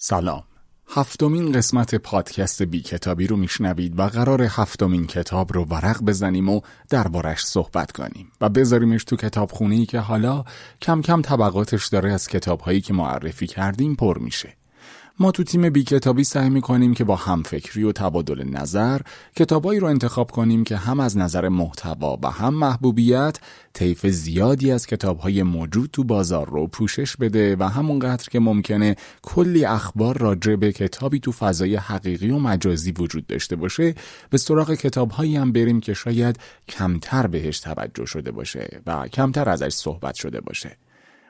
سلام. هفتمین قسمت پادکست بی کتابی رو میشنوید و قرار هفتمین کتاب رو ورق بزنیم و دربارش صحبت کنیم و بذاریمش تو کتاب ای که حالا کم کم طبقاتش داره از کتاب هایی که معرفی کردیم پر میشه. ما تو تیم بی کتابی سعی می‌کنیم که با همفکری و تبادل نظر کتابایی رو انتخاب کنیم که هم از نظر محتوا و هم محبوبیت طیف زیادی از کتابهای موجود تو بازار رو پوشش بده و همونقدر که ممکنه کلی اخبار راجع به کتابی تو فضای حقیقی و مجازی وجود داشته باشه به سراغ کتابهایی هم بریم که شاید کمتر بهش توجه شده باشه و کمتر ازش صحبت شده باشه.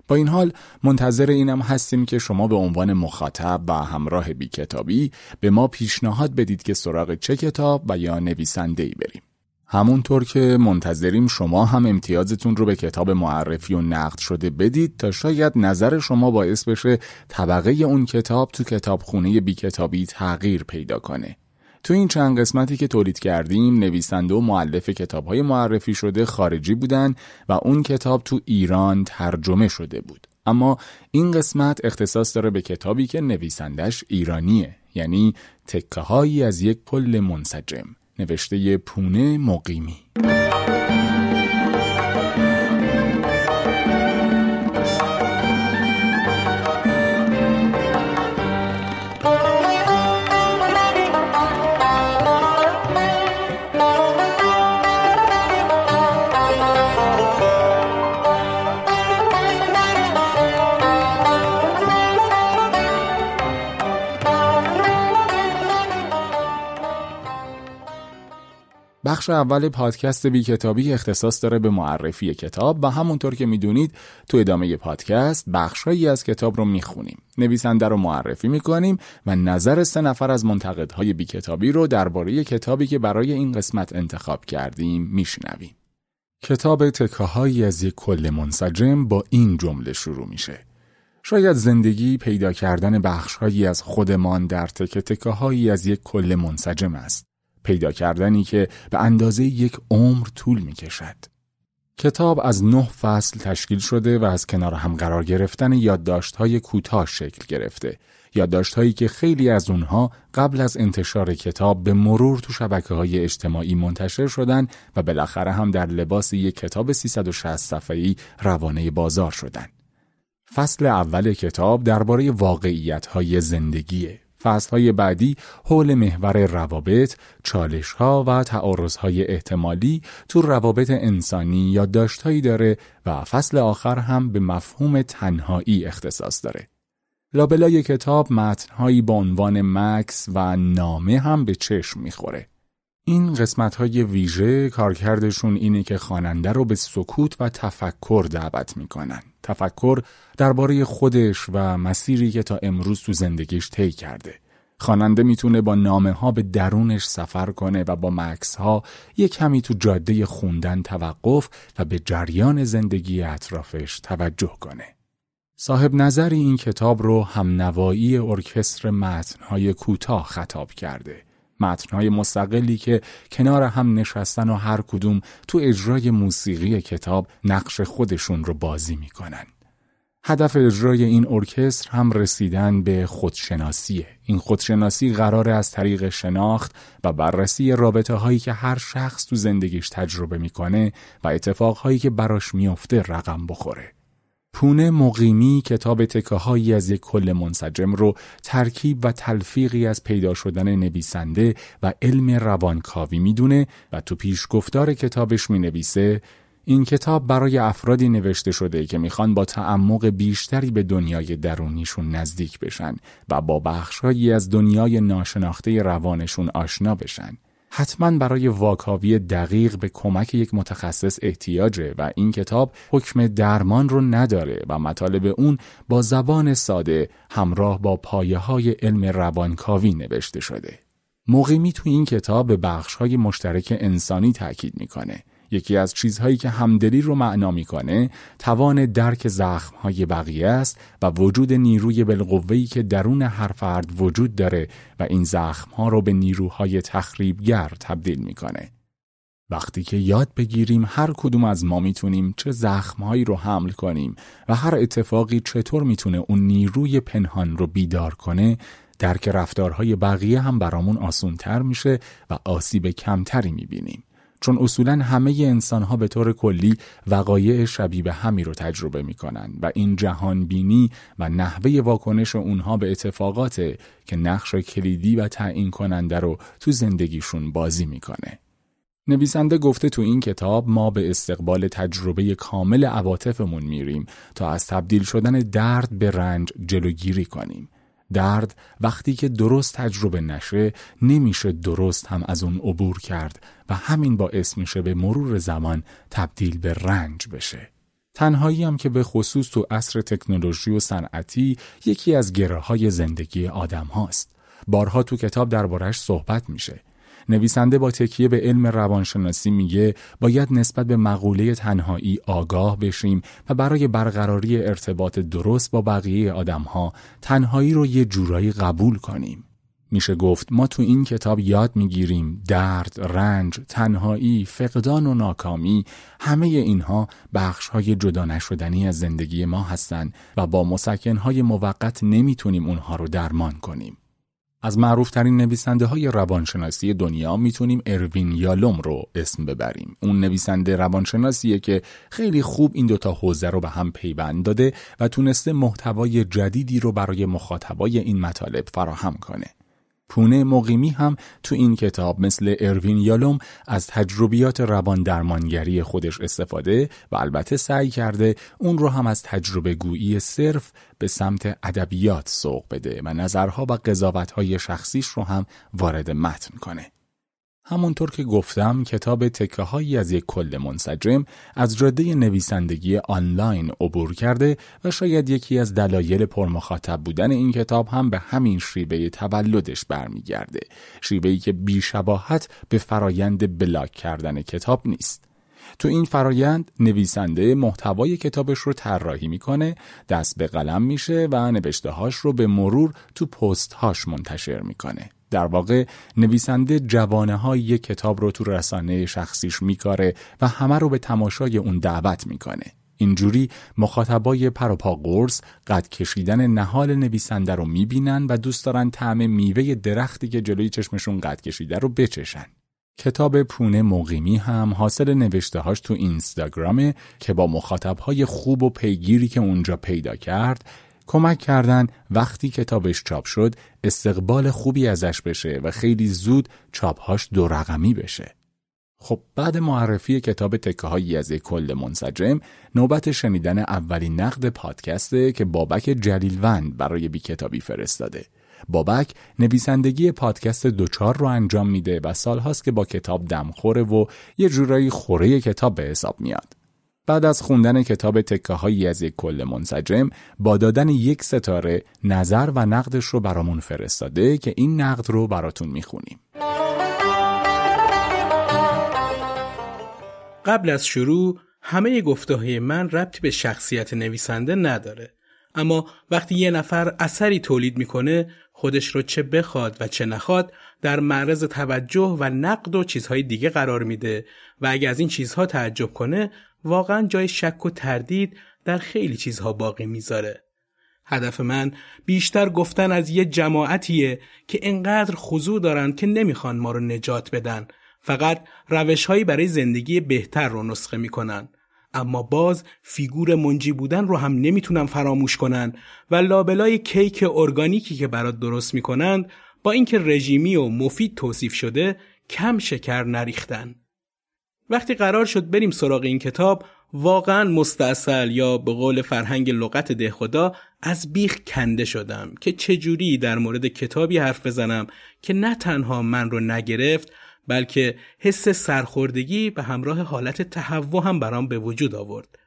با این حال منتظر اینم هستیم که شما به عنوان مخاطب و همراه بی کتابی به ما پیشنهاد بدید که سراغ چه کتاب و یا نویسنده ای بریم. همونطور که منتظریم شما هم امتیازتون رو به کتاب معرفی و نقد شده بدید تا شاید نظر شما باعث بشه طبقه اون کتاب تو کتابخونه بی کتابی تغییر پیدا کنه. تو این چند قسمتی که تولید کردیم نویسنده و معلف کتاب های معرفی شده خارجی بودن و اون کتاب تو ایران ترجمه شده بود. اما این قسمت اختصاص داره به کتابی که نویسندش ایرانیه یعنی تکه هایی از یک پل منسجم نوشته پونه مقیمی. بخش اول پادکست بی کتابی اختصاص داره به معرفی کتاب و همونطور که می‌دونید تو ادامه پادکست بخشهایی از کتاب رو می‌خونیم. نویسنده رو معرفی می‌کنیم و نظر سه نفر از منتقدهای بی کتابی رو درباره کتابی که برای این قسمت انتخاب کردیم میشنویم. کتاب تکه از یک کل منسجم با این جمله شروع میشه. شاید زندگی پیدا کردن بخشهایی از خودمان در تکه تکه هایی از یک کل منسجم است. پیدا کردنی که به اندازه یک عمر طول می کشد. کتاب از نه فصل تشکیل شده و از کنار هم قرار گرفتن یادداشت‌های کوتاه شکل گرفته. یادداشت‌هایی که خیلی از اونها قبل از انتشار کتاب به مرور تو شبکه های اجتماعی منتشر شدن و بالاخره هم در لباس یک کتاب 360 صفحه‌ای روانه بازار شدن. فصل اول کتاب درباره واقعیت‌های زندگیه فصلهای بعدی حول محور روابط، چالشها و تعارضهای احتمالی تو روابط انسانی یادداشتهایی داره و فصل آخر هم به مفهوم تنهایی اختصاص داره. لابلای کتاب متنهایی با عنوان مکس و نامه هم به چشم می‌خوره. این قسمت های ویژه کارکردشون اینه که خواننده رو به سکوت و تفکر دعوت می‌کنن. تفکر درباره خودش و مسیری که تا امروز تو زندگیش طی کرده. خواننده می‌تونه با نامه ها به درونش سفر کنه و با مکس ها یک کمی تو جاده خوندن توقف و به جریان زندگی اطرافش توجه کنه. صاحب نظری این کتاب رو هم نوایی ارکستر متنهای کوتاه خطاب کرده. متنهای مستقلی که کنار هم نشستن و هر کدوم تو اجرای موسیقی کتاب نقش خودشون رو بازی می‌کنن. هدف اجرای این ارکستر هم رسیدن به خودشناسیه. این خودشناسی قراره از طریق شناخت و بررسی رابطه هایی که هر شخص تو زندگیش تجربه می‌کنه و اتفاقهایی که براش میافته رقم بخوره. پونه مقیمی کتاب تکه از یک کل منسجم رو ترکیب و تلفیقی از پیدا شدن نویسنده و علم روانکاوی می‌دونه و تو پیشگفتار کتابش می نویسه این کتاب برای افرادی نوشته شده که می‌خوان با تعمق بیشتری به دنیای درونیشون نزدیک بشن و با بخشهایی از دنیای ناشناخته روانشون آشنا بشن. حتما برای واکاوی دقیق به کمک یک متخصص احتیاجه و این کتاب حکم درمان رو نداره و مطالب اون با زبان ساده همراه با پایه های علم روانکاوی نوشته شده. مقیمی تو این کتاب به بخش های مشترک انسانی تاکید می‌کنه یکی از چیزهایی که همدلی رو معنا می‌کنه توان درک زخمهای بقیه است و وجود نیروی بالقوه‌ای که درون هر فرد وجود داره و این زخمها رو به نیروهای تخریبگر تبدیل می‌کنه. وقتی که یاد بگیریم هر کدوم از ما می‌تونیم چه زخمهایی رو حمل کنیم و هر اتفاقی چطور می‌تونه اون نیروی پنهان رو بیدار کنه درک رفتارهای بقیه هم برامون آسونتر میشه و آسیب کمتری می‌بینیم. چون اصولا همه انسان ها به طور کلی وقایع شبیه همی رو تجربه می‌کنن و این جهان بینی و نحوه واکنش اونها به اتفاقات که نقش کلیدی و تعیین کننده رو تو زندگیشون بازی می‌کنه. نویسنده گفته تو این کتاب ما به استقبال تجربه کامل عواطفمون میریم تا از تبدیل شدن درد به رنج جلوگیری کنیم. درد وقتی که درست تجربه نشه نمیشه درست هم از اون عبور کرد و همین باعث میشه به مرور زمان تبدیل به رنج بشه. تنهایی هم که به خصوص تو عصر تکنولوژی و صنعتی یکی از گره های زندگی آدم هاست. بارها تو کتاب دربارش صحبت میشه. نویسنده با تکیه به علم روانشناسی میگه باید نسبت به مقوله تنهایی آگاه بشیم و برای برقراری ارتباط درست با بقیه آدمها تنهایی رو یه جورایی قبول کنیم. میشه گفت ما تو این کتاب یاد می‌گیریم درد، رنج، تنهایی، فقدان و ناکامی همه اینها بخش های جدا نشدنی از زندگی ما هستند و با مسکنهای موقت نمی‌تونیم اونها رو درمان کنیم. از معروفترین نویسنده های روانشناسی دنیا می‌تونیم اروین یالوم رو اسم ببریم. اون نویسنده روانشناسیه که خیلی خوب این دوتا حوزه رو به هم پیوند داده و تونسته محتوای جدیدی رو برای مخاطبای این مطالب فراهم کنه. پونه مقیمی هم تو این کتاب مثل اروین یالوم از تجربیات روان درمانگری خودش استفاده و البته سعی کرده اون رو هم از تجربه گویی صرف به سمت ادبیات سوق بده و نظرها و قضاوتهای شخصیش رو هم وارد متن کنه. همونطور که گفتم کتاب تکه هایی از یک کل منسجم از جاده نویسندگی آنلاین عبور کرده و شاید یکی از دلایل پرمخاطب بودن این کتاب هم به همین شیبه تولدش برمیگرده شیبهی که بیشباهت به فرایند بلاک کردن کتاب نیست. تو این فرایند نویسنده محتوای کتابش رو طراحی می‌کنه دست به قلم میشه و نوشته هاش رو به مرور تو پست هاش منتشر می‌کنه. در واقع نویسنده جوانه های یک کتاب رو تو رسانه شخصیش میکاره و همه رو به تماشای اون دعوت می‌کنه. اینجوری مخاطبای پروپا قرص قد کشیدن نهال نویسنده رو می‌بینن و دوست دارن طعم میوه درختی که جلوی چشمشون قد کشیده رو بچشن. کتاب پونه مقیمی هم حاصل نوشته هاش تو اینستاگرامه که با مخاطبهای خوب و پیگیری که اونجا پیدا کرد کمک کردن وقتی کتابش چاپ شد استقبال خوبی ازش بشه و خیلی زود چاپهاش دو رقمی بشه. خب بعد معرفی کتاب تکه هایی از کل منسجم نوبت شنیدن اولین نقد پادکسته که بابک جلیلوند برای بی کتابی فرستاده. بابک نویسندگی پادکست دوچار رو انجام میده و سالهاست که با کتاب دمخوره و یه جورایی خوره کتاب به حساب میاد. بعد از خوندن کتاب تکه هایی از یک کل منسجم با دادن یک ستاره نظر و نقدش رو برامون فرستاده که این نقد رو براتون می‌خونیم. قبل از شروع همه گفته من ربطی به شخصیت نویسنده نداره اما وقتی یه نفر اثری تولید می‌کنه خودش رو چه بخواد و چه نخواد در معرض توجه و نقد و چیزهای دیگه قرار میده و اگه از این چیزها تعجب کنه واقعا جای شک و تردید در خیلی چیزها باقی می‌ذاره. هدف من بیشتر گفتن از یه جماعتیه که انقدر خضوع دارن که نمی‌خوان ما رو نجات بدن. فقط روشهایی برای زندگی بهتر رو نسخه می‌کنن. اما باز فیگور منجی بودن رو هم نمی‌تونن فراموش کنن و لابلای کیک ارگانیکی که برات درست می‌کنند با اینکه رژیمی و مفید توصیف شده کم شکر نریختن. وقتی قرار شد بریم سراغ این کتاب واقعا مستاصل یا به قول فرهنگ لغت دهخدا از بیخ کنده شدم که چجوری در مورد کتابی حرف بزنم که نه تنها من رو نگرفت بلکه حس سرخوردگی به همراه حالت تهوع هم برام به وجود آورد.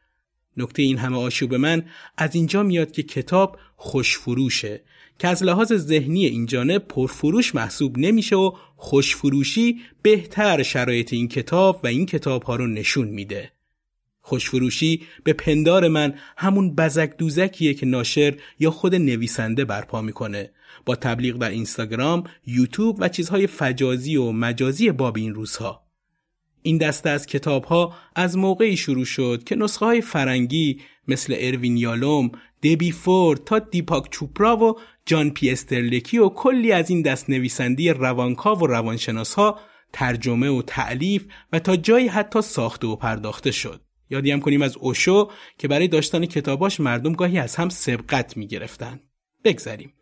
نکته این همه آشوب من از اینجا میاد که کتاب خوشفروشه که از لحاظ ذهنی این جانب پرفروش محسوب نمیشه و خوشفروشی بهتر شرایط این کتاب و این کتاب ها رو نشون میده. خوشفروشی به پندار من همون بزک دوزکیه که ناشر یا خود نویسنده برپا می‌کنه با تبلیغ در اینستاگرام، یوتیوب و چیزهای فجازی و مجازی باب این روزها. این دسته از کتاب ها از موقعی شروع شد که نسخه های فرنگی مثل اروین یالوم، دبی فورد تا دیپاک چوپرا و جان پی استرلکی و کلی از این دست نویسندی روانکا و روانشناس ها ترجمه و تعلیف و تا جایی حتی ساخته و پرداخته شد. یادی هم کنیم از اوشو که برای داشتن کتاباش مردم گاهی از هم سبقت می گرفتن. بگذریم.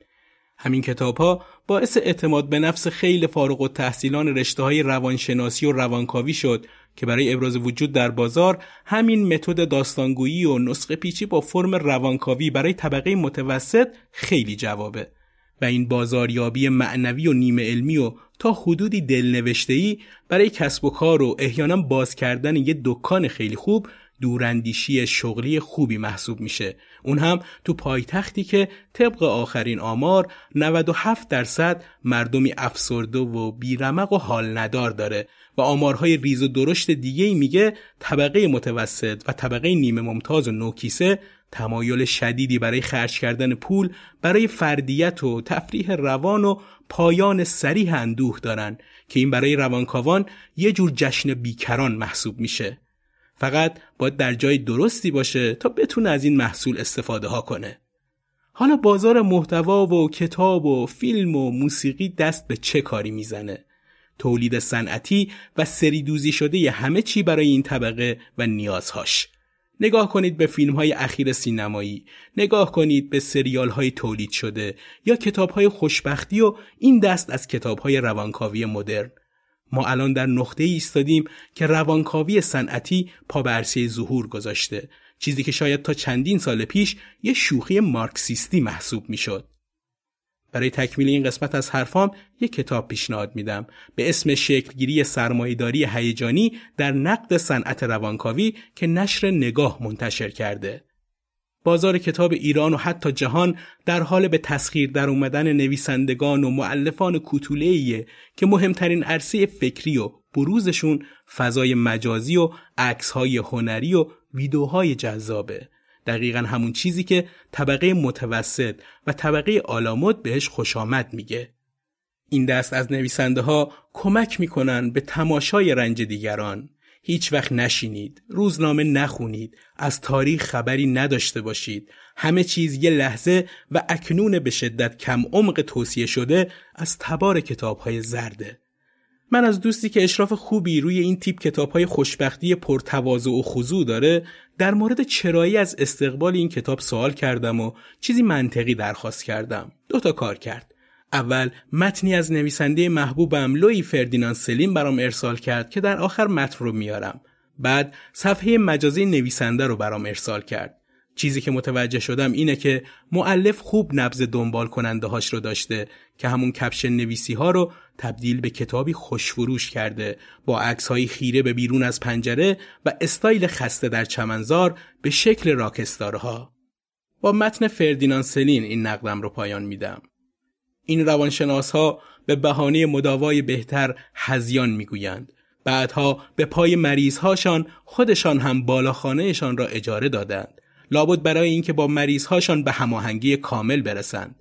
همین کتاب ها باعث اعتماد به نفس خیلی فارغ و تحصیلان رشته های روانشناسی و روانکاوی شد که برای ابراز وجود در بازار همین متد داستانگویی و نسخه پیچی با فرم روانکاوی برای طبقه متوسط خیلی جوابه. و این بازاریابی معنوی و نیمه علمی و تا حدودی دلنوشته برای کسب و کار و احیانا باز کردن یه دکان خیلی خوب دوراندیشی شغلی خوبی محسوب میشه. اون هم تو پایتختی که طبق آخرین آمار 97 درصد مردمی افسرده و بیرمق و حال ندار داره و آمارهای ریز و درشت دیگه میگه طبقه متوسط و طبقه نیمه ممتاز و نوکیسه تمایل شدیدی برای خرج کردن پول برای فردیت و تفریح روان و پایان سریح اندوه دارن که این برای روانکاوان یه جور جشن بیکران محسوب میشه. فقط باید در جای درستی باشه تا بتونه از این محصول استفاده ها کنه. حالا بازار محتوا و کتاب و فیلم و موسیقی دست به چه کاری می‌زنه؟ تولید صنعتی و سریدوزی شده ی همه چی برای این طبقه و نیازهاش. نگاه کنید به فیلم های اخیر سینمایی، نگاه کنید به سریال های تولید شده یا کتاب های خوشبختی و این دست از کتاب های روانکاوی مدرن. ما الان در نقطه ایستادیم که روانکاوی صنعتی پا عرصه ظهور گذاشته چیزی که شاید تا چندین سال پیش یه شوخی مارکسیستی محسوب می‌شد. برای تکمیل این قسمت از حرفام یک کتاب پیشنهاد میدم به اسم شکلگیری سرمایهداری هیجانی در نقد صنعت روانکاوی که نشر نگاه منتشر کرده. بازار کتاب ایران و حتی جهان در حال به تسخیر در اومدن نویسندگان و معلفان کتولهیه که مهمترین عرصه فکری و بروزشون فضای مجازی و عکسهای هنری و ویدوهای جذابه. دقیقا همون چیزی که طبقه متوسط و طبقه آلامد بهش خوش آمد میگه. این دست از نویسنده ها کمک می‌کنن به تماشای رنج دیگران. هیچ وقت نشینید روزنامه نخونید از تاریخ خبری نداشته باشید. همه چیز یه لحظه و اکنون به شدت کم عمق توصیه شده از تبار کتاب های زرده. من از دوستی که اشراف خوبی روی این تیپ کتاب های خوشبختی پرتواضع و خضوع داره در مورد چرایی از استقبال این کتاب سوال کردم و چیزی منطقی درخواست کردم. دو تا کار کرد. اول متنی از نویسنده محبوبم لوی فردیناند سلیم برام ارسال کرد که در آخر متن رو میارم. بعد صفحه مجازی نویسنده رو برام ارسال کرد. چیزی که متوجه شدم اینه که معلف خوب نبز دنبال کننده هاش رو داشته که همون کپشن نویسی ها رو تبدیل به کتابی خوشفروش کرده با عکس های خیره به بیرون از پنجره و استایل خسته در چمنزار به شکل راکستارها. با متن فردیناند سلین این نقدم رو پایان میدم. این روانشناس ها به بهانه مداوای بهتر هزیان می‌گویند. بعدها به پای مریض هاشان خودشان هم بالاخانهشان را اجاره دادند. لابد برای اینکه با مریض هاشان به هماهنگی کامل برسند.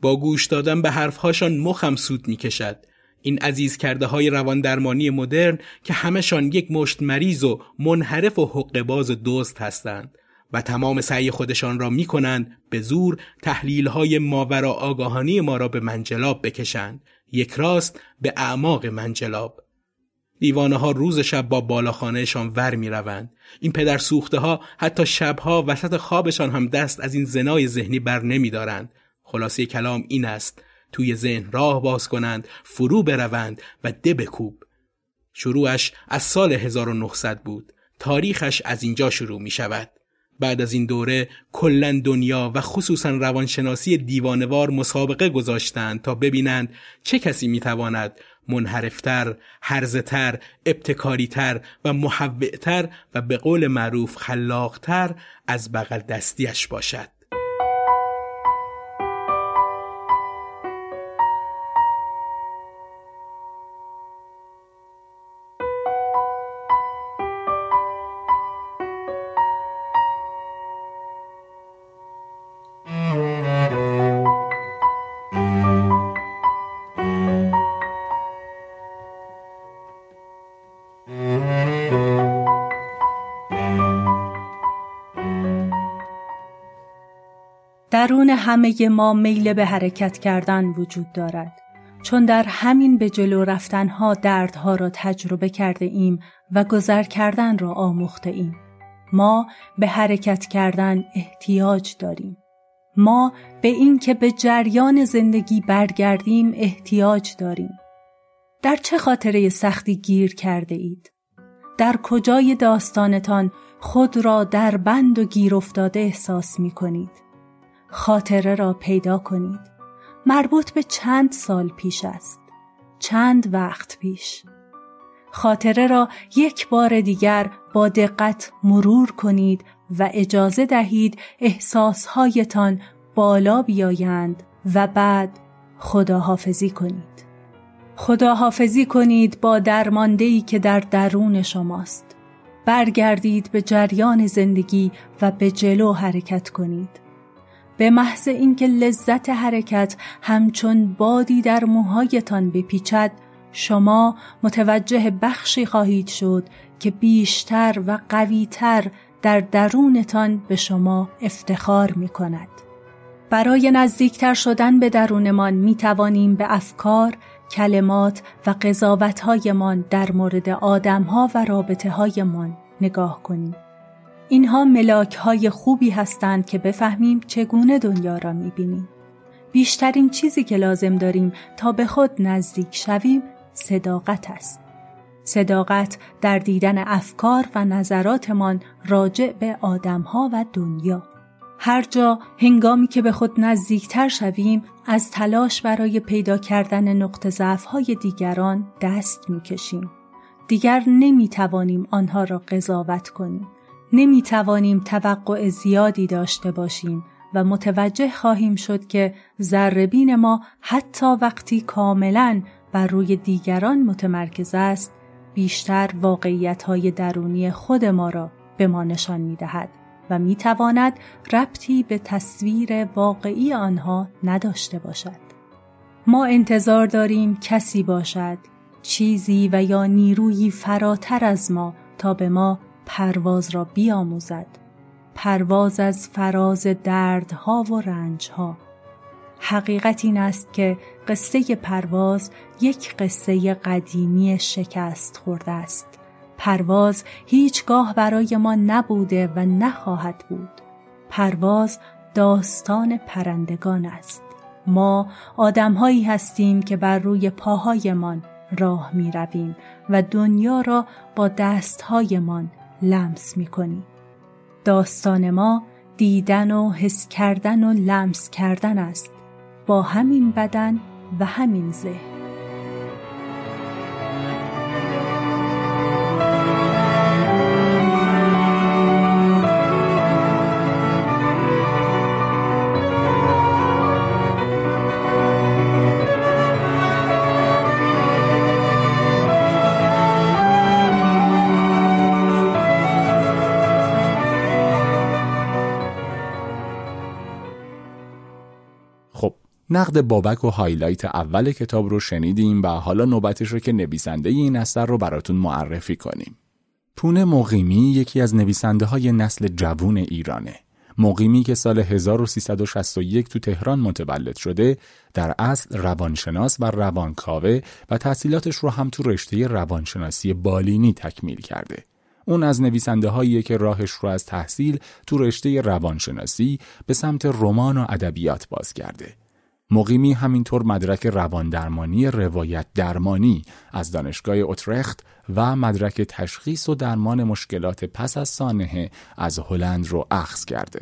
با گوش دادن به حرفهاشان مخم سود می‌کشد. این عزیز کرده های روان درمانی مدرن که همشان یک مشت مریض و منحرف و حقباز دوست هستند. و تمام سعی خودشان را می کنند به زور تحلیل های ماورا آگاهانی ما را به منجلاب بکشند. یک راست به اعماق منجلاب. دیوانه ها روز شب با بالاخانهشان ور می روند. این پدر سوخته ها حتی شبها وسط خوابشان هم دست از این زنای ذهنی بر نمی دارند. خلاصه کلام این است توی ذهن راه باز کنند فرو بروند و ده بکوب. شروعش از سال 1900 بود. تاریخش از اینجا شروع می شود بعد از این دوره کلا دنیا و خصوصا روانشناسی دیوانوار مسابقه گذاشتند تا ببینند چه کسی می‌تواند منحرفتر، هرزتر، ابتکاریتر و محوعتر و به قول معروف خلاقتر از بغل دستیش باشد. درون همه ما میل به حرکت کردن وجود دارد چون در همین به جلو رفتنها دردها را تجربه کرده ایم و گذر کردن را آموخته ایم. ما به حرکت کردن احتیاج داریم. ما به این که به جریان زندگی برگردیم احتیاج داریم. در چه خاطره سختی گیر کرده اید؟ در کجای داستانتان خود را در بند و گیر افتاده احساس می کنید؟ خاطره را پیدا کنید. مربوط به چند سال پیش است. چند وقت پیش. خاطره را یک بار دیگر با دقت مرور کنید و اجازه دهید احساسهایتان بالا بیایند و بعد خداحافظی کنید. خداحافظی کنید با درماندهی که در درون شماست. برگردید به جریان زندگی و به جلو حرکت کنید. به محض اینکه لذت حرکت همچون بادی در موهایتان بپیچد شما متوجه بخشی خواهید شد که بیشتر و قویتر در درونتان به شما افتخار می کند. برای نزدیکتر شدن به درونمان می توانیم به افکار، کلمات و قضاوتهایمان در مورد آدمها و رابطه هایمان نگاه کنیم. اینها ملاک های خوبی هستند که بفهمیم چگونه دنیا را می بینیم. بیشترین چیزی که لازم داریم تا به خود نزدیک شویم صداقت است. صداقت در دیدن افکار و نظراتمان راجع به آدمها و دنیا. هر جا هنگامی که به خود نزدیکتر شویم از تلاش برای پیدا کردن نقط ضعف‌های دیگران دست می‌کشیم. دیگر نمی توانیم آنها را قضاوت کنیم. نمی توانیم توقع زیادی داشته باشیم و متوجه خواهیم شد که ذربین ما حتی وقتی کاملا بر روی دیگران متمرکز است بیشتر واقعیت های درونی خود ما را به ما نشان می دهد و می تواند ربطی به تصویر واقعی آنها نداشته باشد. ما انتظار داریم کسی باشد چیزی و یا نیرویی فراتر از ما تا به ما پرواز را بیاموزد. پرواز از فراز دردها و رنجها. حقیقت این است که قصه پرواز یک قصه قدیمی شکست خورده است. پرواز هیچگاه برای ما نبوده و نخواهد بود. پرواز داستان پرندگان است. ما آدمهایی هستیم که بر روی پاهایمان راه می رویم و دنیا را با دستهایمان لمس می کنیم. داستان ما دیدن و حس کردن و لمس کردن است با همین بدن و همین ذهن. نقد بابک و هایلایت اول کتاب رو شنیدیم و حالا نوبتش رو که نویسنده این اثر رو براتون معرفی کنیم. پونه مقیمی یکی از نویسنده های نسل جوون ایرانه. مقیمی که سال 1361 تو تهران متولد شده در اصل روانشناس و روانکاوه و تحصیلاتش رو هم تو رشته روانشناسی بالینی تکمیل کرده. اون از نویسنده هایی که راهش رو از تحصیل تو رشته روانشناسی به سمت رمان و ادبیات باز کرده. مقیمی همینطور مدرک رواندرمانی روایت درمانی از دانشگاه اوترخت و مدرک تشخیص و درمان مشکلات پس از سانحه از هلند رو اخذ کرده.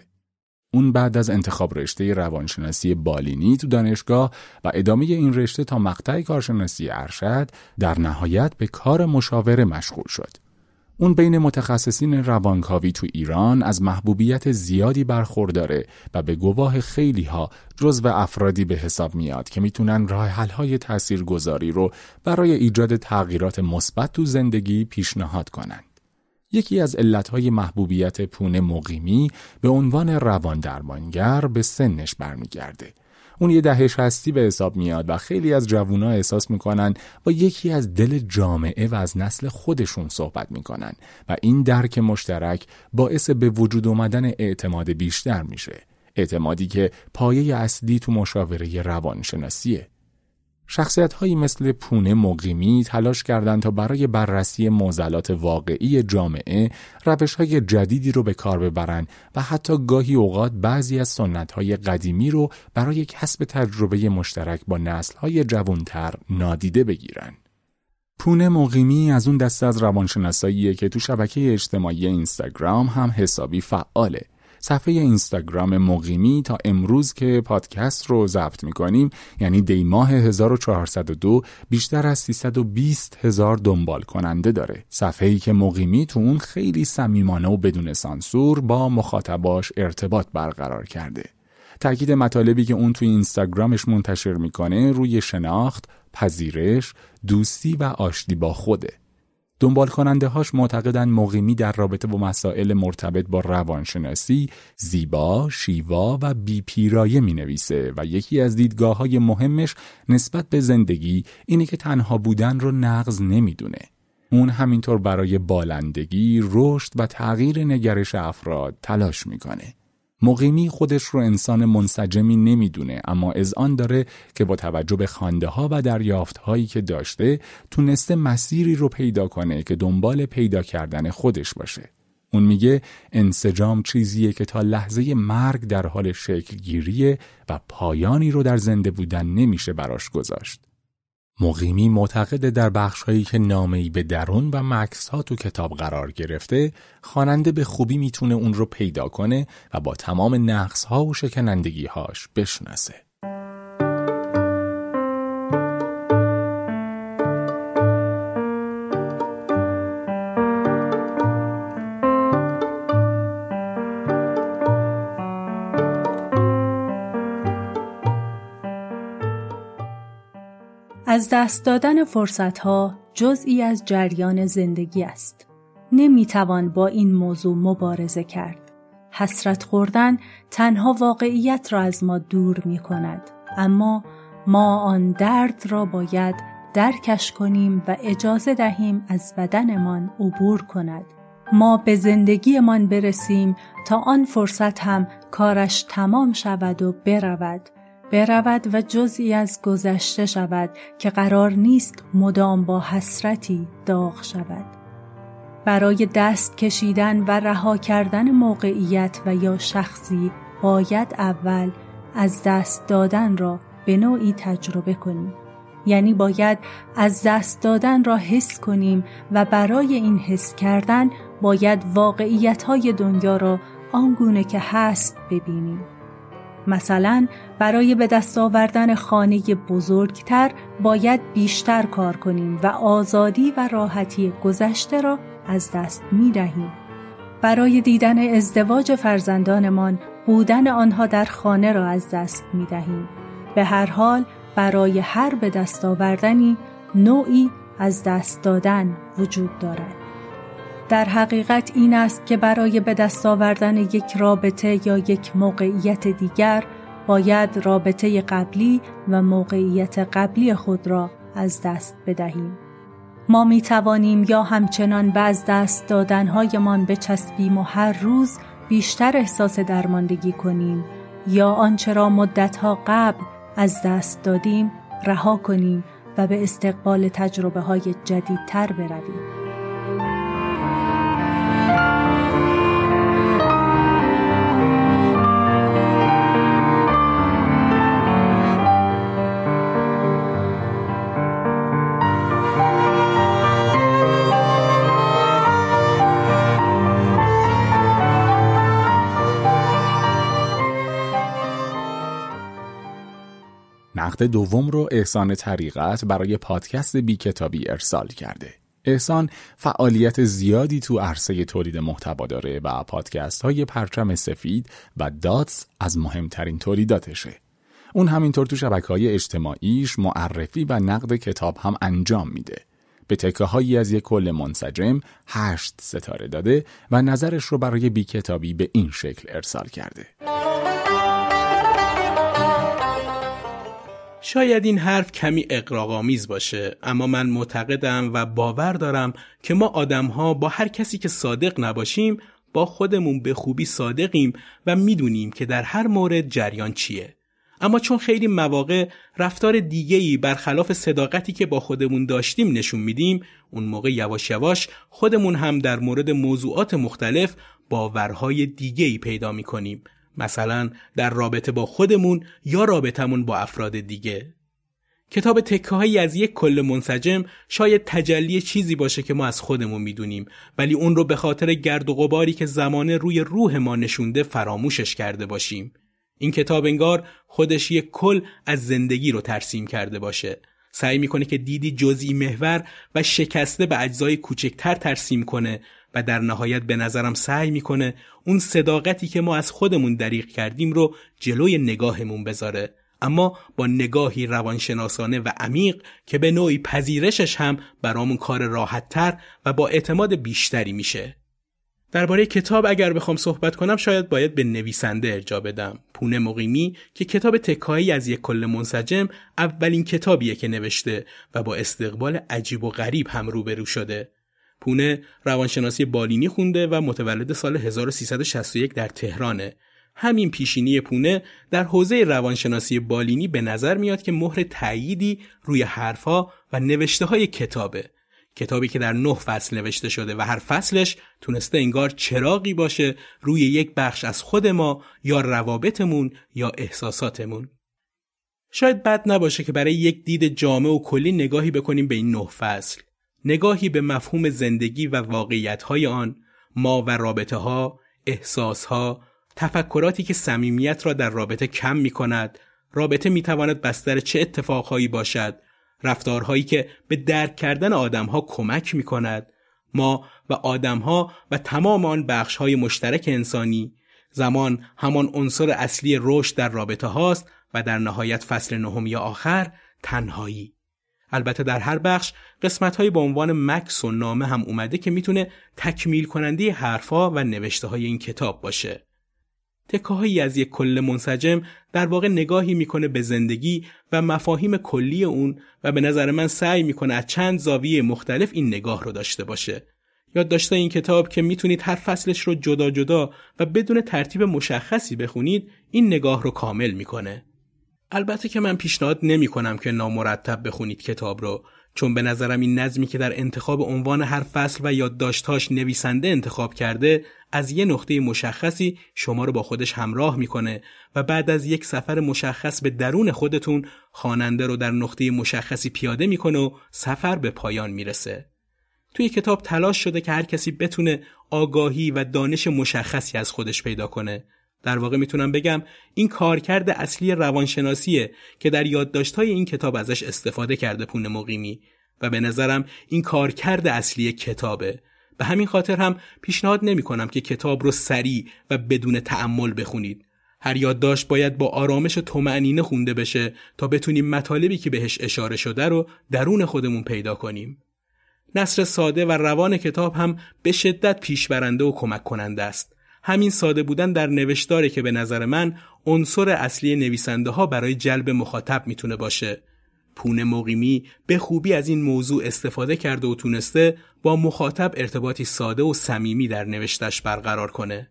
اون بعد از انتخاب رشته روانشناسی بالینی تو دانشگاه و ادامه این رشته تا مقطع کارشناسی ارشد در نهایت به کار مشاوره مشغول شد. اون بین متخصصین روانکاوی تو ایران از محبوبیت زیادی برخورداره و به گواه خیلی ها افرادی به حساب میاد که می‌تونن راه حل های تاثیرگذاری رو برای ایجاد تغییرات مثبت تو زندگی پیشنهاد کنند. یکی از علتهای محبوبیت پونه مقیمی به عنوان روان درمانگر به سنش برمیگرده. اون یه دهش هستی به حساب میاد و خیلی از جوونا احساس می‌کنن با یکی از دل جامعه و از نسل خودشون صحبت می‌کنن و این درک مشترک باعث به وجود اومدن اعتماد بیشتر میشه اعتمادی که پایه اصلی تو مشاوره روانشناسیه. شخصیت مثل پونه مقیمی تلاش کردند تا برای بررسی موزلات واقعی جامعه روش های جدیدی رو به کار ببرند و حتی گاهی اوقات بعضی از سنت های قدیمی رو برای کسب تجربه مشترک با نسل های جوانتر نادیده بگیرن. پونه مقیمی از اون دسته از روانشناساییه که تو شبکه اجتماعی اینستاگرام هم حسابی فعاله صفحه اینستاگرام مقیمی تا امروز که پادکست رو ضبط می‌کنیم یعنی دی ماه 1402 بیشتر از 320 هزار دنبال کننده داره. صفحه ای که مقیمی تو اون خیلی صمیمانه و بدون سانسور با مخاطباش ارتباط برقرار کرده. تاکید مطالبی که اون توی اینستاگرامش منتشر می‌کنه روی شناخت، پذیرش، دوستی و آشتی با خوده. دنبال کننده هاش معتقدن مقیمی در رابطه با مسائل مرتبط با روانشناسی زیبا، شیوا و بیپیرایه می نویسه و یکی از دیدگاه های مهمش نسبت به زندگی اینه که تنها بودن رو نقض نمی‌دونه. اون همینطور برای بالندگی، رشد و تغییر نگرش افراد تلاش می‌کنه. مقیمی خودش رو انسان منسجمی نمی‌دونه اما از آن داره که با توجه به خانده ها و دریافت هایی که داشته تونسته مسیری رو پیدا کنه که دنبال پیدا کردن خودش باشه. اون میگه انسجام چیزیه که تا لحظه مرگ در حال شکل گیریه و پایانی رو در زنده بودن نمیشه براش گذاشت. مقیمی معتقد در بخشهایی که نامه‌ای به درون و مکس ها تو کتاب قرار گرفته خواننده به خوبی می‌تونه اون رو پیدا کنه و با تمام نقص ها و شکنندگی هاش بشناسه. از دست دادن فرصتها جزئی از جریان زندگی است. نمی‌توان با این موضوع مبارزه کرد. حسرت خوردن تنها واقعیت را از ما دور می کند. اما ما آن درد را باید درکش کنیم و اجازه دهیم از بدنمان عبور کند. ما به زندگیمان برسیم تا آن فرصت هم کارش تمام شود و برود برود و جزئی از گذشته شود که قرار نیست مدام با حسرتی داغ شود. برای دست کشیدن و رها کردن موقعیت و یا شخصی باید اول از دست دادن را به نوعی تجربه کنیم. یعنی باید از دست دادن را حس کنیم و برای این حس کردن باید واقعیت های دنیا را آنگونه که هست ببینیم. مثلا برای به دست آوردن خانه بزرگتر باید بیشتر کار کنیم و آزادی و راحتی گذشته را از دست می دهیم. برای دیدن ازدواج فرزندانمان بودن آنها در خانه را از دست می دهیم. به هر حال برای هر به دست آوردنی نوعی از دست دادن وجود دارد. در حقیقت این است که برای به دست آوردن یک رابطه یا یک موقعیت دیگر باید رابطه قبلی و موقعیت قبلی خود را از دست بدهیم. ما می توانیم یا همچنان از دست دادنهایمان بچسبیم و هر روز بیشتر احساس درماندگی کنیم یا آنچه را مدتها قبل از دست دادیم رها کنیم و به استقبال تجربه های جدیدتر برویم. نقد دوم رو احسان طریقت برای پادکست بی کتابی ارسال کرده. احسان فعالیت زیادی تو عرصه تولید محتوا داره و پادکست های پرچم سفید و داتس از مهمترین تولیداتشه. اون همینطور تو شبکه های اجتماعیش معرفی و نقد کتاب هم انجام میده. به تکه هایی از یک کل منسجم هشت ستاره داده و نظرش رو برای بی کتابی به این شکل ارسال کرده. شاید این حرف کمی اقراغامیز باشه اما من معتقدم و باور دارم که ما آدمها با هر کسی که صادق نباشیم با خودمون به خوبی صادقیم و می‌دونیم که در هر مورد جریان چیه. اما چون خیلی مواقع رفتار دیگه‌ای برخلاف صداقتی که با خودمون داشتیم نشون میدیم اون موقع یواش یواش خودمون هم در مورد موضوعات مختلف باورهای دیگه‌ای پیدا می‌کنیم. مثلا در رابطه با خودمون یا رابطمون با افراد دیگه. کتاب تکه از یک کل منسجم شاید تجلی چیزی باشه که ما از خودمون می‌دونیم ولی اون رو به خاطر گرد و غباری که زمانه روی روح ما نشونده فراموشش کرده باشیم. این کتاب انگار خودش یک کل از زندگی رو ترسیم کرده باشه. سعی می‌کنه که دیدی جزئی محور و شکسته به اجزای کوچکتر ترسیم کنه و در نهایت به نظرم سعی می‌کنه اون صداقتی که ما از خودمون دریغ کردیم رو جلوی نگاهمون بذاره اما با نگاهی روانشناسانه و عمیق که به نوعی پذیرشش هم برامون کار راحتتر و با اعتماد بیشتری میشه. درباره کتاب اگر بخوام صحبت کنم شاید باید به نویسنده ارجا بدم. پونه مقیمی که کتاب تکایی از یک کل منسجم اولین کتابیه که نوشته و با استقبال عجیب و غریب هم روبرو شده. پونه روانشناسی بالینی خونده و متولد سال 1361 در تهرانه. همین پیشینی پونه در حوزه روانشناسی بالینی به نظر میاد که مهر تأییدی روی حرفها و نوشته های کتابه. کتابی که در نه فصل نوشته شده و هر فصلش تونسته انگار چراغی باشه روی یک بخش از خود ما یا روابطمون یا احساساتمون. شاید بد نباشه که برای یک دید جامع و کلی نگاهی بکنیم به این نه فصل. نگاهی به مفهوم زندگی و واقعیت های آن ما و رابطه ها احساس ها تفکراتی که صمیمیت را در رابطه کم می کند رابطه می تواند بستر چه اتفاقهایی باشد رفتارهایی که به درک کردن آدمها کمک می کند ما و آدمها و تمام آن بخش های مشترک انسانی زمان همان عنصر اصلی رشد در رابطه هاست و در نهایت فصل نهم یا آخر تنهایی. البته در هر بخش قسمت های به عنوان مکس و نامه هم اومده که می‌تونه تکمیل کننده حرفا و نوشته های این کتاب باشه تکاهایی از یک کل منسجم در واقع نگاهی می‌کنه به زندگی و مفاهیم کلی اون و به نظر من سعی می‌کنه از چند زاویه مختلف این نگاه رو داشته باشه. یاد داشته این کتاب که می‌تونید هر فصلش رو جدا جدا و بدون ترتیب مشخصی بخونید این نگاه رو کامل می‌کنه. البته که من پیشنهاد نمی کنم که نامرتب بخونید کتاب رو چون به نظرم این نظمی که در انتخاب عنوان هر فصل و یادداشتهاش نویسنده انتخاب کرده از یه نقطه مشخصی شما رو با خودش همراه می‌کنه و بعد از یک سفر مشخص به درون خودتون خواننده رو در نقطه مشخصی پیاده می‌کنه و سفر به پایان می‌رسه. توی کتاب تلاش شده که هر کسی بتونه آگاهی و دانش مشخصی از خودش پیدا کنه. در واقع می‌تونم بگم این کارکرد اصلی روانشناسیه که در یادداشت‌های این کتاب ازش استفاده کرده پون مقیمی و به نظرم این کارکرد اصلی کتابه به همین خاطر هم پیشنهاد نمی کنم که کتاب رو سریع و بدون تعمل بخونید. هر یادداشت باید با آرامش و طمأنینه خونده بشه تا بتونیم مطالبی که بهش اشاره شده رو درون خودمون پیدا کنیم. نصر ساده و روان کتاب هم به شدت پیشبرنده و کمک کننده است. همین ساده بودن در نوشتاره که به نظر من عنصر اصلی نویسنده ها برای جلب مخاطب می‌تونه باشه. پونه مقیمی به خوبی از این موضوع استفاده کرده و تونسته با مخاطب ارتباطی ساده و صمیمی در نوشتش برقرار کنه.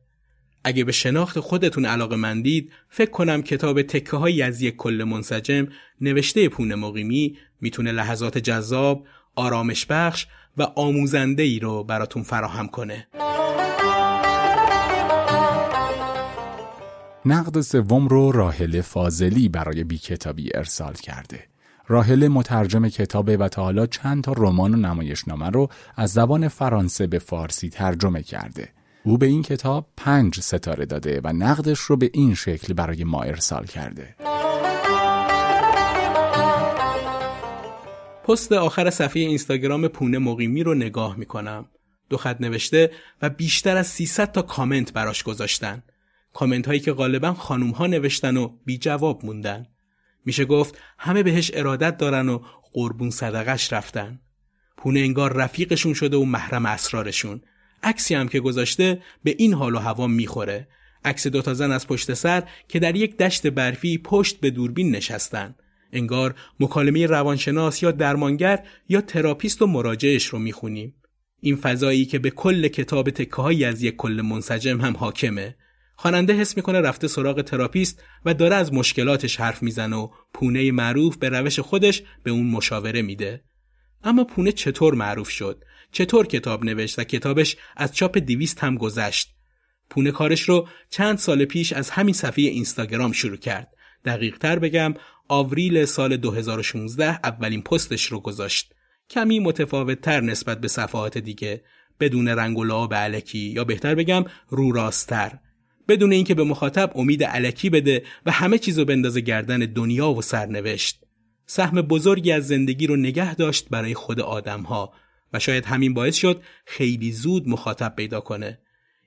اگه به شناخت خودتون علاقه مندید فکر کنم کتاب تکه های از یک کل منسجم نوشته پونه مقیمی می‌تونه لحظات جذاب، آرامش بخش و آموزنده ای رو براتون فراهم کنه. نقد سوم رو راهل فاضلی برای بی کتابی ارسال کرده. راهل مترجم کتابه و تا حالا چند تا رمان و نمایشنامه رو از زبان فرانسه به فارسی ترجمه کرده. او به این کتاب پنج ستاره داده و نقدش رو به این شکل برای ما ارسال کرده. پست آخر صفحه اینستاگرام پونه مقیمی رو نگاه می‌کنم. دو خط نوشته و بیشتر از 300 تا کامنت براش گذاشتن. کامنت هایی که غالبا خانوم ها نوشتن و بی جواب موندن. میشه گفت همه بهش ارادت دارن و قربون صدقش رفتن. پونه انگار رفیقشون شده و محرم اسرارشون. عکسی هم که گذاشته به این حال و هوا می‌خوره. عکس دوتا زن از پشت سر که در یک دشت برفی پشت به دوربین نشستن. انگار مکالمه روانشناس یا درمانگر یا therapist و مراجعش رو می‌خونیم. این فضایی که به کل کتاب تکه از یک کل منسجم هم حاکمه خواننده حس می‌کنه رفته سراغ therapist و داره از مشکلاتش حرف می‌زنه و پونه معروف به روش خودش به اون مشاوره میده. اما پونه چطور معروف شد؟ چطور کتاب نوشت و کتابش از چاپ دویست هم گذشت؟ پونه کارش رو چند سال پیش از همین صفحه اینستاگرام شروع کرد. دقیق تر بگم آوریل سال 2016 اولین پستش رو گذاشت. کمی متفاوت تر نسبت به صفحات دیگه بدون رنگ و لعاب علکی یا بهتر بگم رو راستتر بدون اینکه به مخاطب امید علکی بده و همه چیزو بندازه گردن دنیا و سرنوشت. سهم بزرگی از زندگی رو نگه داشت برای خود آدمها و شاید همین باعث شد خیلی زود مخاطب پیدا کنه.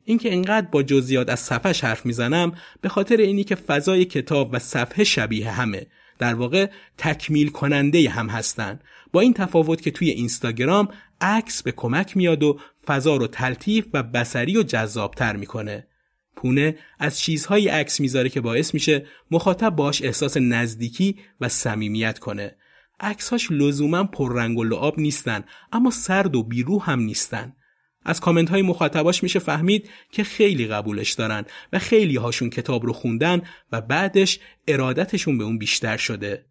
اینکه انقدر با جزئیات از صفحه حرف می‌زنم به خاطر اینی که فضای کتاب و صفحه شبیه همه در واقع تکمیل کننده هم هستن. با این تفاوت که توی اینستاگرام عکس به کمک میاد و فضا رو تلطیف و بسری و جذابتر می‌کنه. پونه از چیزهایی عکس می‌ذاره که باعث میشه مخاطب باش احساس نزدیکی و صمیمیت کنه عکسهاش لزوما پررنگ و لعاب نیستن اما سرد و بیروح هم نیستن از کامنت های مخاطباش میشه فهمید که خیلی قبولش دارن و خیلی هاشون کتاب رو خوندن و بعدش ارادتشون به اون بیشتر شده.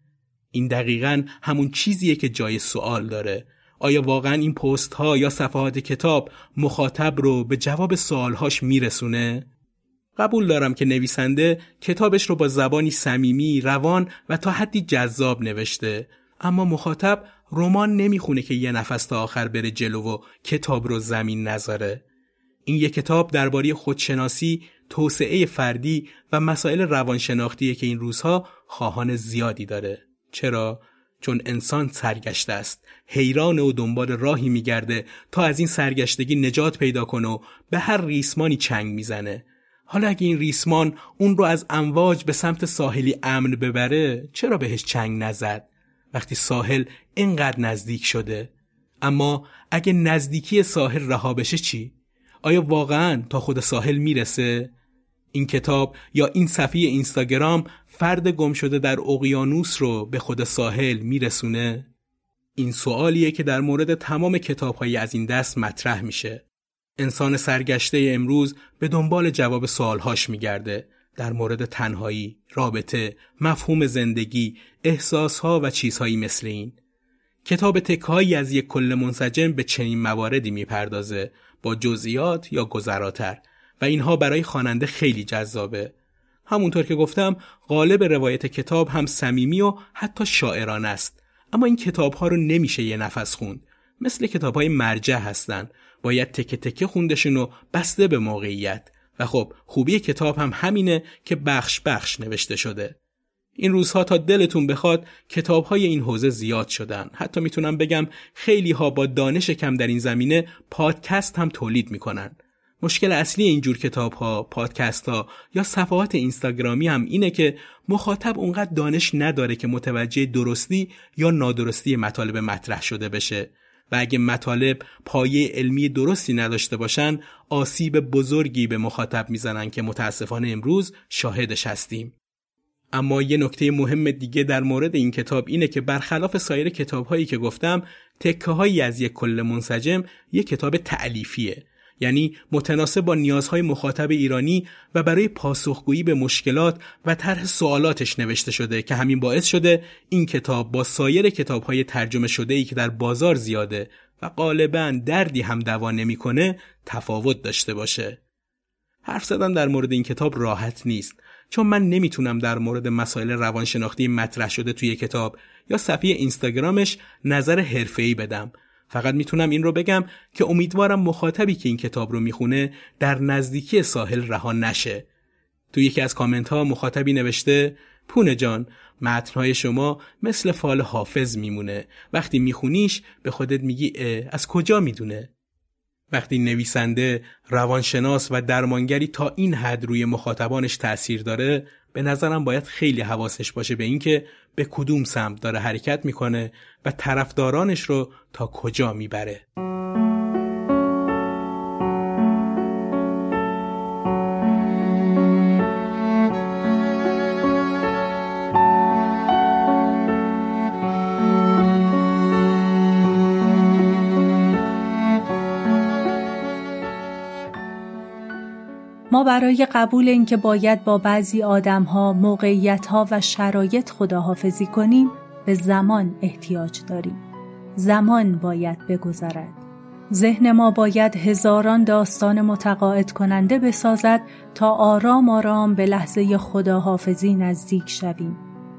این دقیقا همون چیزیه که جای سوال داره. آیا واقعا این پست ها یا صفحات کتاب مخاطب رو به جواب سوالهاش میرسونه؟ قبول دارم که نویسنده کتابش رو با زبانی صمیمی، روان و تا حدی جذاب نوشته اما مخاطب رمان نمی‌خونه که یه نفس تا آخر بره جلو و کتاب رو زمین نذاره. این یه کتاب درباره خودشناسی، توسعه فردی و مسائل روانشناختیه که این روزها خواهان زیادی داره. چرا؟ چون انسان سرگشته است حیران و دنبال راهی میگرده تا از این سرگشتگی نجات پیدا کنه و به هر ریسمانی چنگ می‌زنه حالا اگه این ریسمان اون رو از امواج به سمت ساحلی امن ببره چرا بهش چنگ نزد وقتی ساحل اینقدر نزدیک شده اما اگه نزدیکی ساحل رها بشه چی؟ آیا واقعا تا خود ساحل می‌رسه؟ این کتاب یا این صفحه اینستاگرام فرد گم شده در اقیانوس رو به خود ساحل میرسونه؟ این سوالیه که در مورد تمام کتابهایی از این دست مطرح میشه. انسان سرگشته امروز به دنبال جواب سوالهاش میگرده. در مورد تنهایی، رابطه، مفهوم زندگی، احساسها و چیزهایی مثل این. کتاب تکهایی از یک کل منسجم به چنین مواردی می‌پردازه با جزئیات یا گذراتر. و اینها برای خواننده خیلی جذابه. همونطور که گفتم قالب روایت کتاب هم صمیمی و حتی شاعرانه است. اما این کتاب ها رو نمیشه یه نفس خوند. مثل کتاب های مرجع هستن. باید تکه تکه خوندشون و بسته به موقعیت. و خب خوبی کتاب هم همینه که بخش بخش نوشته شده. این روزها تا دلتون بخواد کتاب های این حوزه زیاد شدن. حتی می‌تونم بگم خیلی ها با دانش کم در این زمینه پادکست هم تولید می‌کنن. مشکل اصلی اینجور کتاب ها، پادکست ها یا صفحات اینستاگرامی هم اینه که مخاطب اونقدر دانش نداره که متوجه درستی یا نادرستی مطالب مطرح شده بشه. و اگه مطالب پایه علمی درستی نداشته باشن آسیب بزرگی به مخاطب می‌زنن که متاسفانه امروز شاهدش هستیم. اما یه نکته مهم دیگه در مورد این کتاب اینه که برخلاف سایر کتاب هایی که گفتم تکه هایی از یک کل منسجم یک کتاب تعلیفیه یعنی متناسب با نیازهای مخاطب ایرانی و برای پاسخگویی به مشکلات و طرح سوالاتش نوشته شده که همین باعث شده این کتاب با سایر کتابهای ترجمه شده ای که در بازار زیاده و غالبا دردی هم دوا نمی‌کنه تفاوت داشته باشه. حرف زدن در مورد این کتاب راحت نیست چون من نمی‌تونم در مورد مسائل روانشناختی مطرح شده توی کتاب یا صفحه اینستاگرامش نظر حرفه‌ای بدم فقط می‌تونم این رو بگم که امیدوارم مخاطبی که این کتاب رو می‌خونه در نزدیکی ساحل رها نشه. تو یکی از کامنت ها مخاطبی نوشته پونه جان متنهای شما مثل فال حافظ میمونه وقتی میخونیش به خودت میگی از کجا می‌دونه وقتی نویسنده روانشناس و درمانگری تا این حد روی مخاطبانش تاثیر داره به نظرم باید خیلی حواسش باشه به اینکه به کدوم سمت داره حرکت می‌کنه و طرفدارانش رو تا کجا می‌بره. برای قبول اینکه باید با بعضی آدمها، موقعیتها و شرایط خداحافظی کنیم به زمان احتیاج داریم. زمان باید بگذرد. ذهن ما باید هزاران داستان متقاعد کننده بسازد تا آرام آرام به لحظه خداحافظی نزدیک شویم.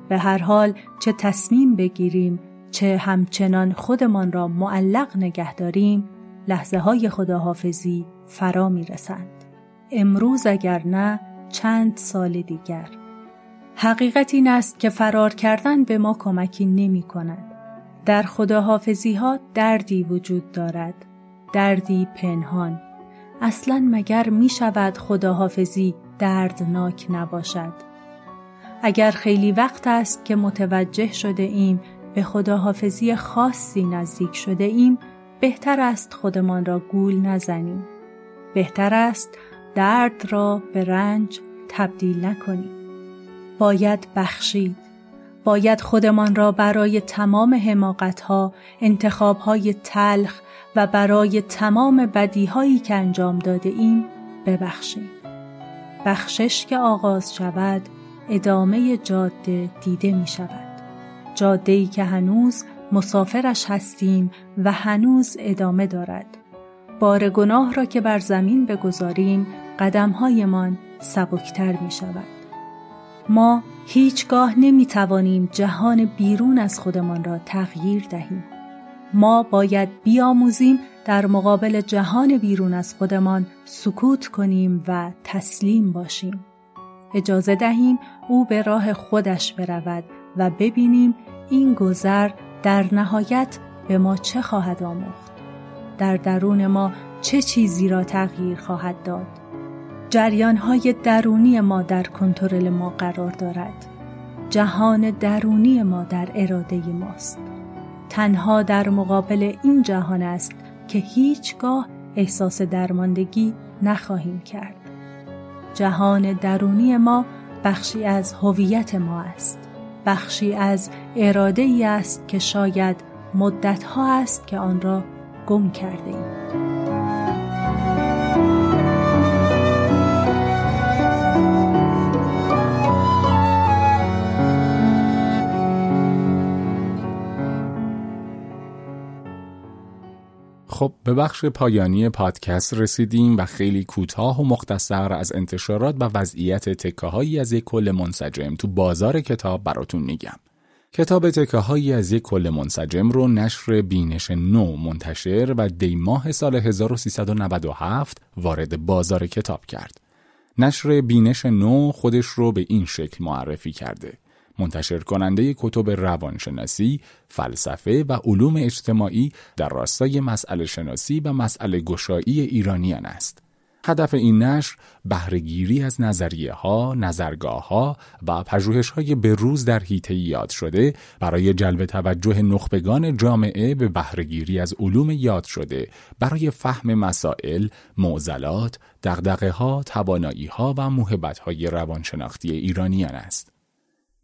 به هر حال چه تصمیم بگیریم چه همچنان خودمان را معلق نگه داریم لحظه های خداحافظی فرا می رسند. امروز اگر نه چند سال دیگر حقیقت این است که فرار کردن به ما کمکی نمی کند. در خداحافظی ها دردی وجود دارد. دردی پنهان. اصلا مگر می شود خداحافظی دردناک نباشد. اگر خیلی وقت است که متوجه شده ایم به خداحافظی خاصی نزدیک شده ایم بهتر است خودمان را گول نزنیم. بهتر است درد را به رنج تبدیل نکنیم. باید بخشید. باید خودمان را برای تمام حماقتها، انتخابهای تلخ و برای تمام بدیهایی که انجام داده ایم ببخشیم. بخشش که آغاز شود ادامه جاده دیده می شود. جاده که هنوز مسافرش هستیم و هنوز ادامه دارد. بار گناه را که بر زمین بگذاریم قدمهایمان سبکتر می شود. ما هیچگاه نمی توانیم جهان بیرون از خودمان را تغییر دهیم. ما باید بیاموزیم در مقابل جهان بیرون از خودمان سکوت کنیم و تسلیم باشیم. اجازه دهیم او به راه خودش برود و ببینیم این گذر در نهایت به ما چه خواهد آموخت در درون ما چه چیزی را تغییر خواهد داد جریان های درونی ما در کنترل ما قرار دارد. جهان درونی ما در اراده ماست. تنها در مقابل این جهان است که هیچگاه احساس درماندگی نخواهیم کرد. جهان درونی ما بخشی از هویت ما است. بخشی از اراده ای است که شاید مدت ها است که آن را گم کرده ایم. خب به بخش پایانی پادکست رسیدیم و خیلی کوتاه و مختصر از انتشارات و وضعیت تکه هایی از یک کل منسجم تو بازار کتاب براتون میگم. کتاب تکه هایی از یک کل منسجم رو نشر بینش نو منتشر و دیماه سال 1397 وارد بازار کتاب کرد. نشر بینش نو خودش رو به این شکل معرفی کرده. منتشر کننده کتب روانشناسی، فلسفه و علوم اجتماعی در راستای مسئله شناسی و مسئله گشایی ایرانیان است. هدف این نشر بهرهگیری از نظریه ها، نظرگاه ها و پژوهش های روز در حیطه یاد شده برای جلب توجه نخبگان جامعه به بهرهگیری از علوم یاد شده برای فهم مسائل، معضلات، دغدغه ها، توانایی ها و محبت های روانشناختی ایرانیان است.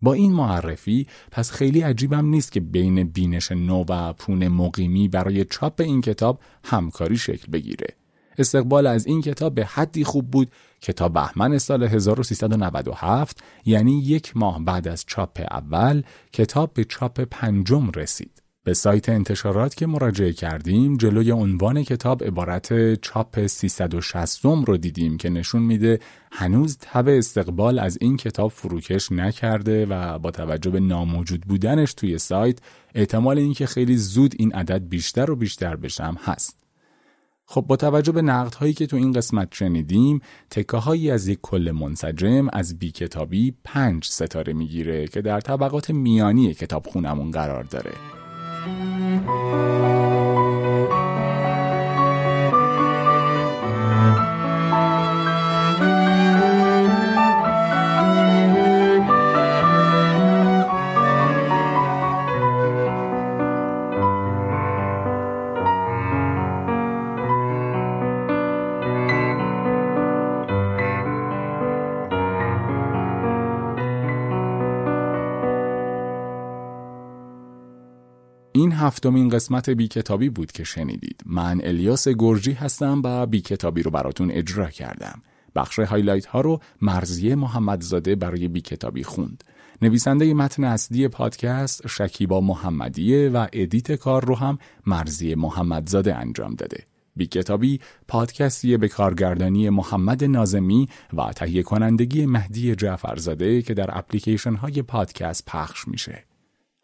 با این معرفی پس خیلی عجیبم نیست که بین بینش نو و پون مقیمی برای چاپ این کتاب همکاری شکل بگیره. استقبال از این کتاب به حدی خوب بود که تا بهمن سال 1397 یعنی یک ماه بعد از چاپ اول کتاب به چاپ پنجم رسید. به سایت انتشارات که مراجعه کردیم جلوی عنوان کتاب عبارت چاپ 360 رو دیدیم که نشون میده هنوز تب استقبال از این کتاب فروکش نکرده و با توجه به ناموجود بودنش توی سایت احتمال اینکه خیلی زود این عدد بیشتر و بیشتر بشم هست. خب با توجه به نقد هایی که تو این قسمت شنیدیم تکه هایی از یک کل منسجم از بی کتابی پنج ستاره می‌گیره که در طبقات میانی کتاب خونمون قرار داره Música هفتمین قسمت بی کتابی بود که شنیدید. من الیاس گرجی هستم و بی کتابی رو براتون اجرا کردم. بخش highlight ها رو مرضیه محمدزاده برای بی کتابی خوند. نویسنده متن اصلی پادکست شکیبا محمدیه و edit کار رو هم مرضیه محمدزاده انجام داده. بی کتابی پادکستی به کارگردانی محمد ناظمی و تهیه کنندگی مهدی جعفرزاده که در اپلیکیشن های پادکست پخش میشه.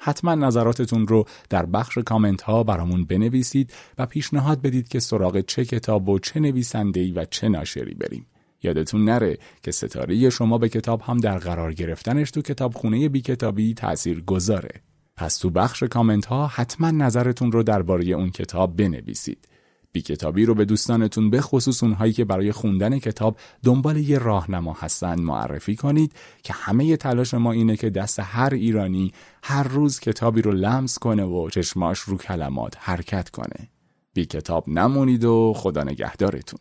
حتما نظراتتون رو در بخش کامنت ها برامون بنویسید و پیشنهاد بدید که سراغ چه کتاب و چه نویسنده‌ای و چه ناشری بریم. یادتون نره که ستاره شما به کتاب هم در قرار گرفتنش تو کتابخونه بی کتابی تأثیر گذاره. پس تو بخش کامنت ها حتما نظرتون رو درباره اون کتاب بنویسید. بی کتابی رو به دوستانتون به خصوص اونهایی که برای خوندن کتاب دنبال یه راهنما هستن معرفی کنید که همه تلاش ما اینه که دست هر ایرانی هر روز کتابی رو لمس کنه و چشماش رو کلمات حرکت کنه. بی کتاب نمونید و خدا نگهدارتون.